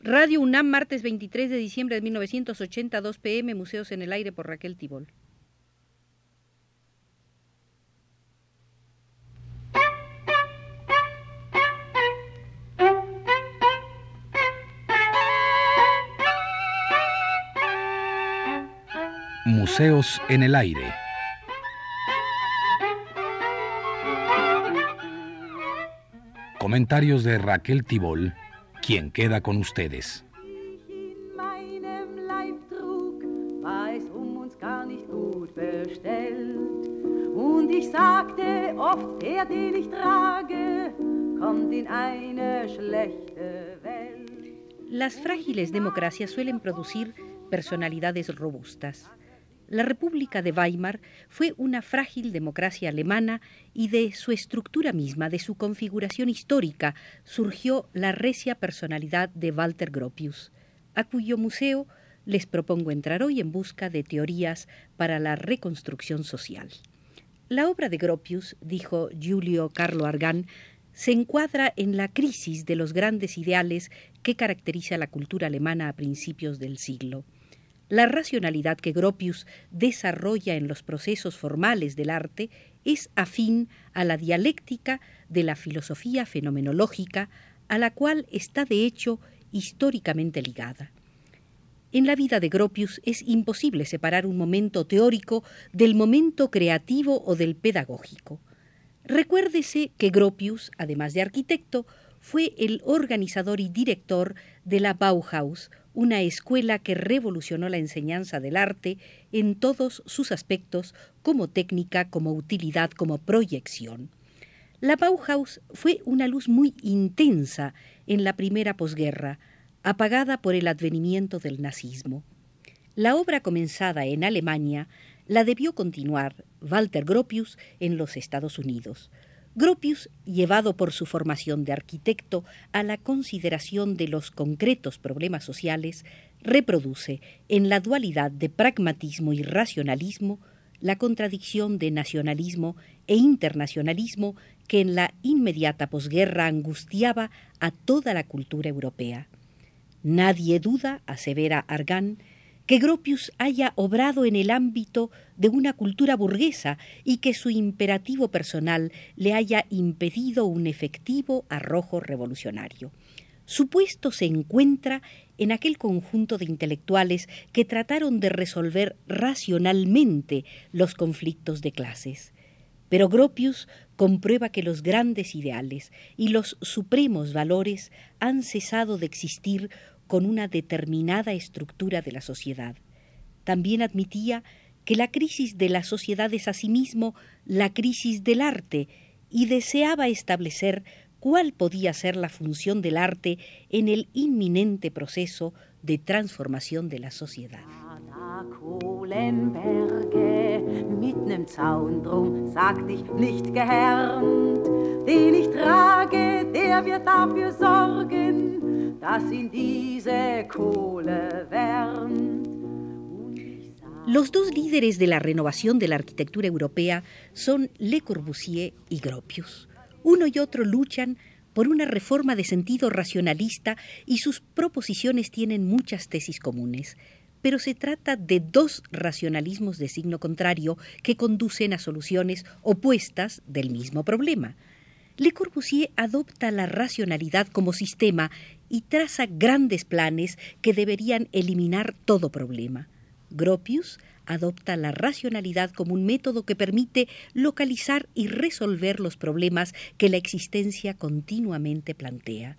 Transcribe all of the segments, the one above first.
Radio UNAM, martes 23 de diciembre de 1982 pm, Museos en el Aire por Raquel Tibol. Museos en el Aire. Comentarios de Raquel Tibol, quien queda con ustedes. Und ich sagte oft, der, den ich trage, kommt in eine schlechte Welt. Las frágiles democracias suelen producir personalidades robustas. La República de Weimar fue una frágil democracia alemana y de su estructura misma, de su configuración histórica, surgió la recia personalidad de Walter Gropius, a cuyo museo les propongo entrar hoy en busca de teorías para la reconstrucción social. La obra de Gropius, dijo Giulio Carlo Argan, se encuadra en la crisis de los grandes ideales que caracteriza la cultura alemana a principios del siglo. La racionalidad que Gropius desarrolla en los procesos formales del arte es afín a la dialéctica de la filosofía fenomenológica, a la cual está de hecho históricamente ligada. En la vida de Gropius es imposible separar un momento teórico del momento creativo o del pedagógico. Recuérdese que Gropius, además de arquitecto, fue el organizador y director de la Bauhaus, una escuela que revolucionó la enseñanza del arte en todos sus aspectos, como técnica, como utilidad, como proyección. La Bauhaus fue una luz muy intensa en la primera posguerra, apagada por el advenimiento del nazismo. La obra comenzada en Alemania la debió continuar Walter Gropius en los Estados Unidos. Gropius, llevado por su formación de arquitecto a la consideración de los concretos problemas sociales, reproduce en la dualidad de pragmatismo y racionalismo la contradicción de nacionalismo e internacionalismo que en la inmediata posguerra angustiaba a toda la cultura europea. Nadie duda, asevera Argan, que Gropius haya obrado en el ámbito de una cultura burguesa y que su imperativo personal le haya impedido un efectivo arrojo revolucionario. Su puesto se encuentra en aquel conjunto de intelectuales que trataron de resolver racionalmente los conflictos de clases. Pero Gropius comprueba que los grandes ideales y los supremos valores han cesado de existir con una determinada estructura de la sociedad. También admitía que la crisis de la sociedad es asimismo la crisis del arte y deseaba establecer cuál podía ser la función del arte en el inminente proceso de transformación de la sociedad. Los dos líderes de la renovación de la arquitectura europea son Le Corbusier y Gropius. Uno y otro luchan por una reforma de sentido racionalista y sus proposiciones tienen muchas tesis comunes. Pero se trata de dos racionalismos de signo contrario que conducen a soluciones opuestas del mismo problema. Le Corbusier adopta la racionalidad como sistema y traza grandes planes que deberían eliminar todo problema. Gropius adopta la racionalidad como un método que permite localizar y resolver los problemas que la existencia continuamente plantea.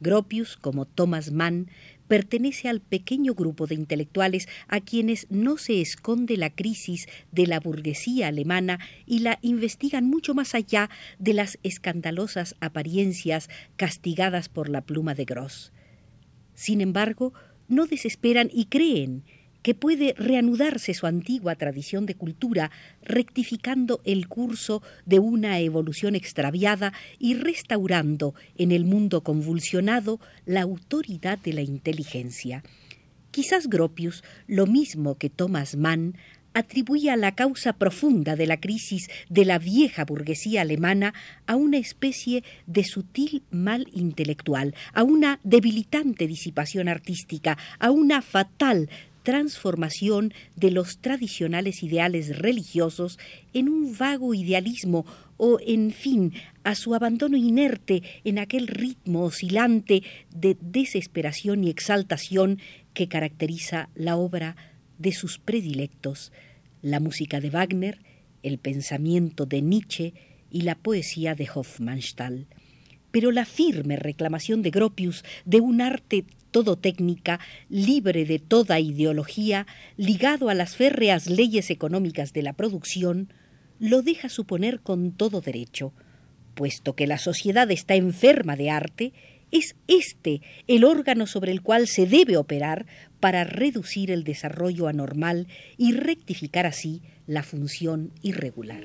Gropius, como Thomas Mann, pertenece al pequeño grupo de intelectuales a quienes no se esconde la crisis de la burguesía alemana y la investigan mucho más allá de las escandalosas apariencias castigadas por la pluma de Gross. Sin embargo, no desesperan y creen que puede reanudarse su antigua tradición de cultura, rectificando el curso de una evolución extraviada y restaurando en el mundo convulsionado la autoridad de la inteligencia. Quizás Gropius, lo mismo que Thomas Mann, atribuía la causa profunda de la crisis de la vieja burguesía alemana a una especie de sutil mal intelectual, a una debilitante disipación artística, a una fatal transformación de los tradicionales ideales religiosos en un vago idealismo o, en fin, a su abandono inerte en aquel ritmo oscilante de desesperación y exaltación que caracteriza la obra de sus predilectos, la música de Wagner, el pensamiento de Nietzsche y la poesía de Hofmannsthal. Pero la firme reclamación de Gropius de un arte todo técnica, libre de toda ideología, ligado a las férreas leyes económicas de la producción, lo deja suponer con todo derecho, puesto que la sociedad está enferma de arte, es este el órgano sobre el cual se debe operar para reducir el desarrollo anormal y rectificar así la función irregular.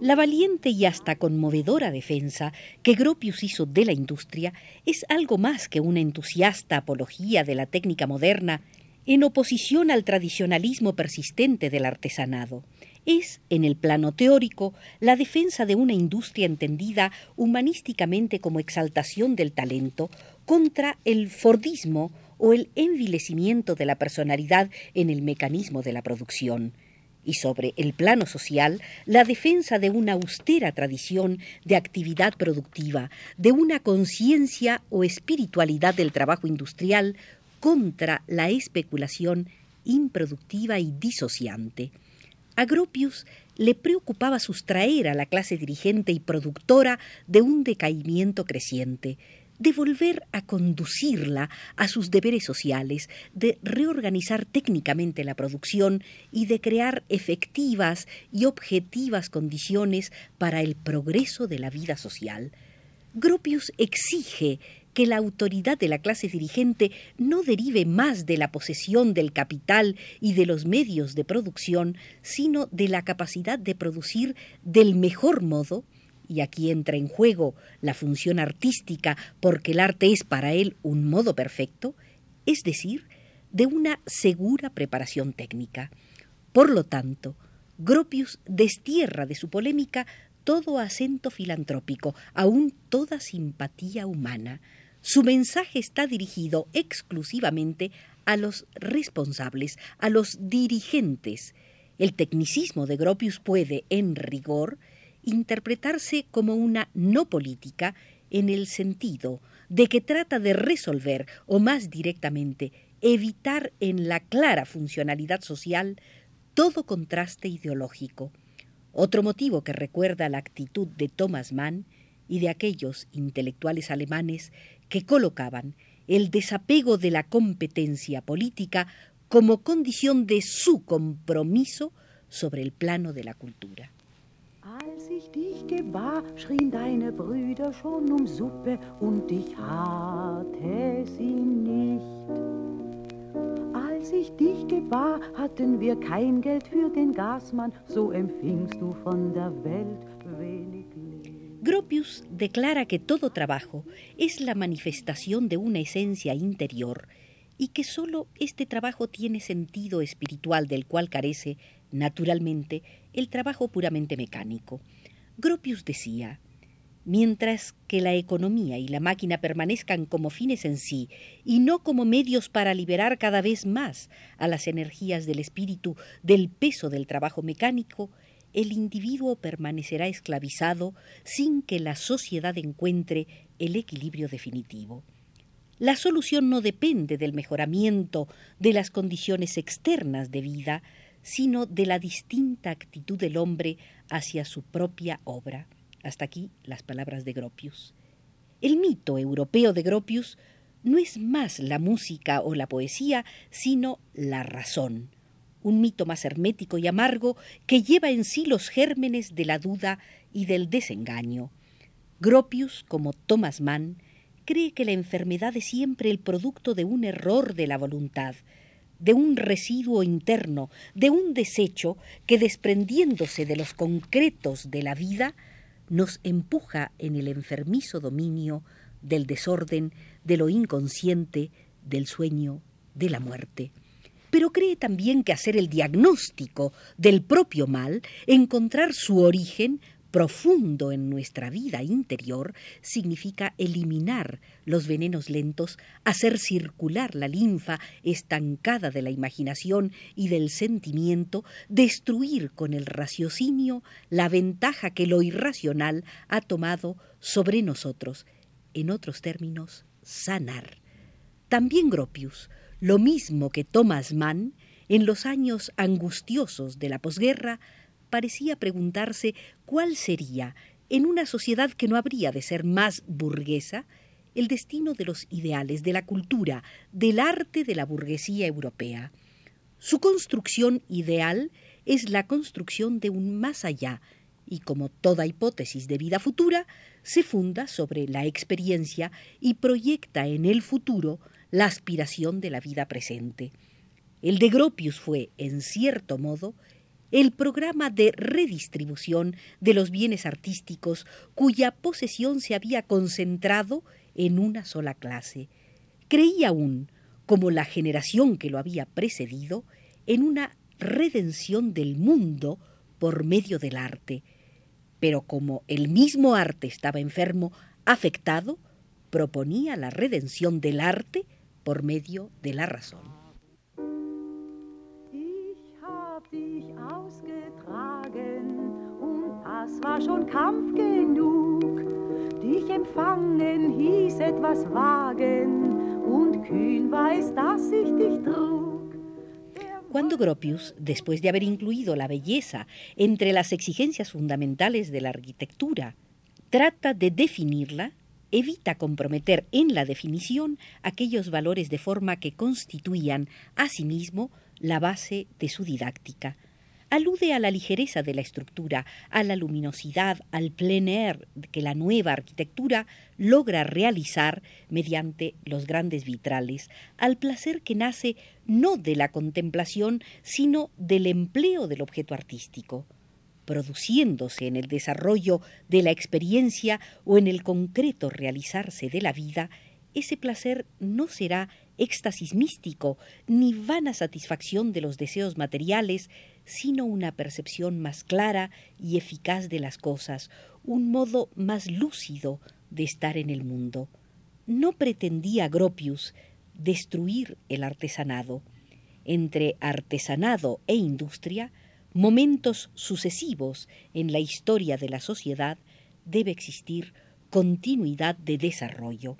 La valiente y hasta conmovedora defensa que Gropius hizo de la industria es algo más que una entusiasta apología de la técnica moderna en oposición al tradicionalismo persistente del artesanado. Es, en el plano teórico, la defensa de una industria entendida humanísticamente como exaltación del talento contra el Fordismo o el envilecimiento de la personalidad en el mecanismo de la producción y sobre el plano social la defensa de una austera tradición de actividad productiva, de una conciencia o espiritualidad del trabajo industrial contra la especulación improductiva y disociante. A Gropius le preocupaba sustraer a la clase dirigente y productora de un decaimiento creciente, de volver a conducirla a sus deberes sociales, de reorganizar técnicamente la producción y de crear efectivas y objetivas condiciones para el progreso de la vida social. Gropius exige que la autoridad de la clase dirigente no derive más de la posesión del capital y de los medios de producción, sino de la capacidad de producir del mejor modo y aquí entra en juego la función artística porque el arte es para él un modo perfecto, es decir, de una segura preparación técnica. Por lo tanto, Gropius destierra de su polémica todo acento filantrópico, aun toda simpatía humana. Su mensaje está dirigido exclusivamente a los responsables, a los dirigentes. El tecnicismo de Gropius puede, en rigor, interpretarse como una no política en el sentido de que trata de resolver, o más directamente, evitar en la clara funcionalidad social todo contraste ideológico. Otro motivo que recuerda la actitud de Thomas Mann y de aquellos intelectuales alemanes que colocaban el desapego de la competencia política como condición de su compromiso sobre el plano de la cultura. Als ich dich gebar, schrien deine Brüder schon um Suppe und dich hatte sie nicht. Als ich dich gebar, hatten wir kein Geld für den Gasmann, so empfingst du von der Welt wenig Gropius declara que todo trabajo es la manifestación de una esencia interior y que sólo este trabajo tiene sentido espiritual del cual carece, naturalmente, el trabajo puramente mecánico. Gropius decía, mientras que la economía y la máquina permanezcan como fines en sí y no como medios para liberar cada vez más a las energías del espíritu del peso del trabajo mecánico, el individuo permanecerá esclavizado sin que la sociedad encuentre el equilibrio definitivo. La solución no depende del mejoramiento de las condiciones externas de vida, sino de la distinta actitud del hombre hacia su propia obra. Hasta aquí las palabras de Gropius. El mito europeo de Gropius no es más la música o la poesía, sino la razón, un mito más hermético y amargo que lleva en sí los gérmenes de la duda y del desengaño. Gropius, como Thomas Mann, cree que la enfermedad es siempre el producto de un error de la voluntad, de un residuo interno, de un desecho que desprendiéndose de los concretos de la vida, nos empuja en el enfermizo dominio del desorden, de lo inconsciente, del sueño, de la muerte. Pero cree también que hacer el diagnóstico del propio mal, encontrar su origen, profundo en nuestra vida interior significa eliminar los venenos lentos, hacer circular la linfa estancada de la imaginación y del sentimiento, destruir con el raciocinio la ventaja que lo irracional ha tomado sobre nosotros, en otros términos, sanar. También Gropius, lo mismo que Thomas Mann, en los años angustiosos de la posguerra, parecía preguntarse cuál sería, en una sociedad que no habría de ser más burguesa, el destino de los ideales, de la cultura, del arte de la burguesía europea. Su construcción ideal es la construcción de un más allá, y como toda hipótesis de vida futura, se funda sobre la experiencia y proyecta en el futuro la aspiración de la vida presente. El de Gropius fue, en cierto modo, el programa de redistribución de los bienes artísticos cuya posesión se había concentrado en una sola clase. Creía aún, como la generación que lo había precedido, en una redención del mundo por medio del arte. Pero como el mismo arte estaba enfermo, afectado, proponía la redención del arte por medio de la razón. das war schon Kampf genug. Dich empfangen hieß etwas wagen und kühn weiß, dass ich dich trug. Cuando Gropius, después de haber incluido la belleza entre las exigencias fundamentales de la arquitectura, trata de definirla, evita comprometer en la definición aquellos valores de forma que constituían asimismo la base de su didáctica, alude a la ligereza de la estructura, a la luminosidad, al plein air que la nueva arquitectura logra realizar mediante los grandes vitrales, al placer que nace no de la contemplación, sino del empleo del objeto artístico produciéndose en el desarrollo de la experiencia o en el concreto realizarse de la vida, ese placer no será éxtasis místico, ni vana satisfacción de los deseos materiales, sino una percepción más clara y eficaz de las cosas, un modo más lúcido de estar en el mundo. No pretendía Gropius destruir el artesanado. Entre artesanado e industria, momentos sucesivos en la historia de la sociedad, debe existir continuidad de desarrollo.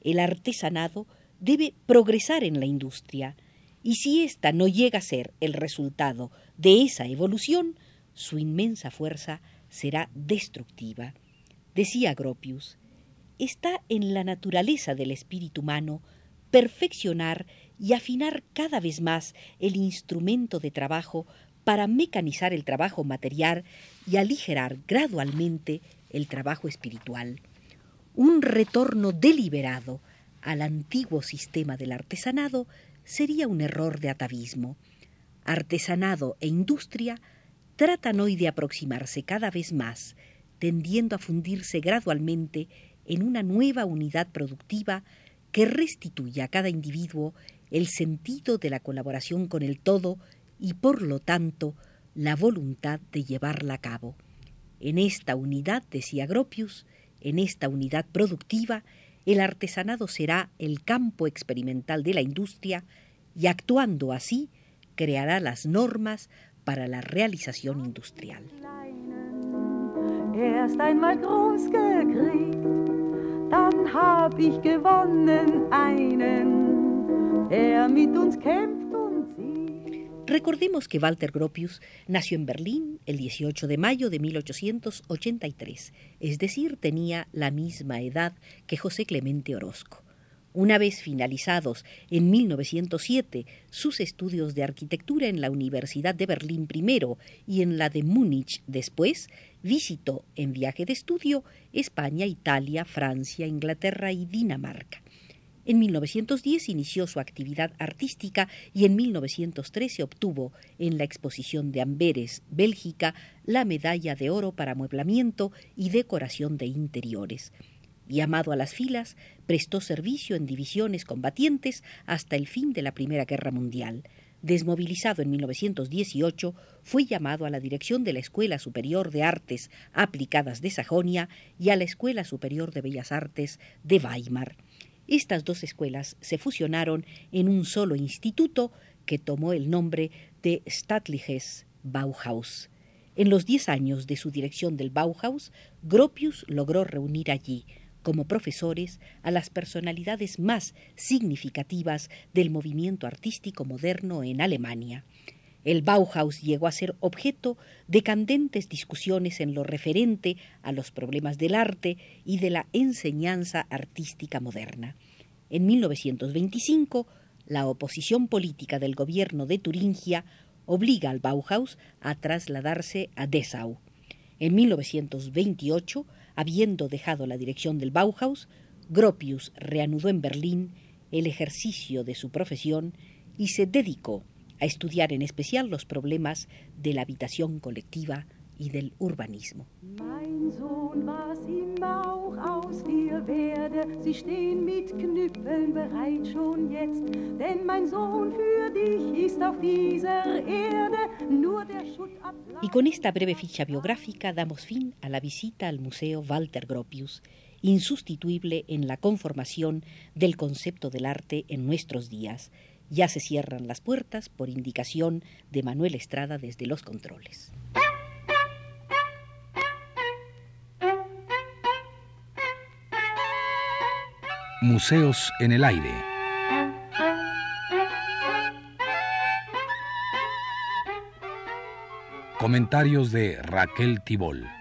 El artesanado debe progresar en la industria, y si ésta no llega a ser el resultado de esa evolución, su inmensa fuerza será destructiva. Decía Gropius, está en la naturaleza del espíritu humano perfeccionar y afinar cada vez más el instrumento de trabajo para mecanizar el trabajo material y aligerar gradualmente el trabajo espiritual. Un retorno deliberado al antiguo sistema del artesanado sería un error de atavismo. Artesanado e industria tratan hoy de aproximarse cada vez más, tendiendo a fundirse gradualmente en una nueva unidad productiva que restituya a cada individuo el sentido de la colaboración con el todo y por lo tanto la voluntad de llevarla a cabo. En esta unidad, decía Gropius, en esta unidad productiva, el artesanado será el campo experimental de la industria y actuando así creará las normas para la realización industrial. Recordemos que Walter Gropius nació en Berlín el 18 de mayo de 1883, es decir, tenía la misma edad que José Clemente Orozco. Una vez finalizados en 1907 sus estudios de arquitectura en la Universidad de Berlín primero y en la de Múnich después, visitó en viaje de estudio España, Italia, Francia, Inglaterra y Dinamarca. En 1910 inició su actividad artística y en 1913 obtuvo en la exposición de Amberes, Bélgica, la medalla de oro para amueblamiento y decoración de interiores. Llamado a las filas, prestó servicio en divisiones combatientes hasta el fin de la Primera Guerra Mundial. Desmovilizado en 1918, fue llamado a la dirección de la Escuela Superior de Artes Aplicadas de Sajonia y a la Escuela Superior de Bellas Artes de Weimar. Estas dos escuelas se fusionaron en un solo instituto que tomó el nombre de Staatliches Bauhaus. En los diez años de su dirección del Bauhaus, Gropius logró reunir allí como profesores a las personalidades más significativas del movimiento artístico moderno en Alemania. El Bauhaus llegó a ser objeto de candentes discusiones en lo referente a los problemas del arte y de la enseñanza artística moderna. En 1925, la oposición política del gobierno de Turingia obliga al Bauhaus a trasladarse a Dessau. En 1928, Habiendo dejado la dirección del Bauhaus, Gropius reanudó en Berlín el ejercicio de su profesión y se dedicó a estudiar en especial los problemas de la habitación colectiva y del urbanismo. Y con esta breve ficha biográfica damos fin a la visita al Museo Walter Gropius, insustituible en la conformación del concepto del arte en nuestros días. Ya se cierran las puertas por indicación de Manuel Estrada desde los controles. Museos en el aire. Comentarios de Raquel Tibol.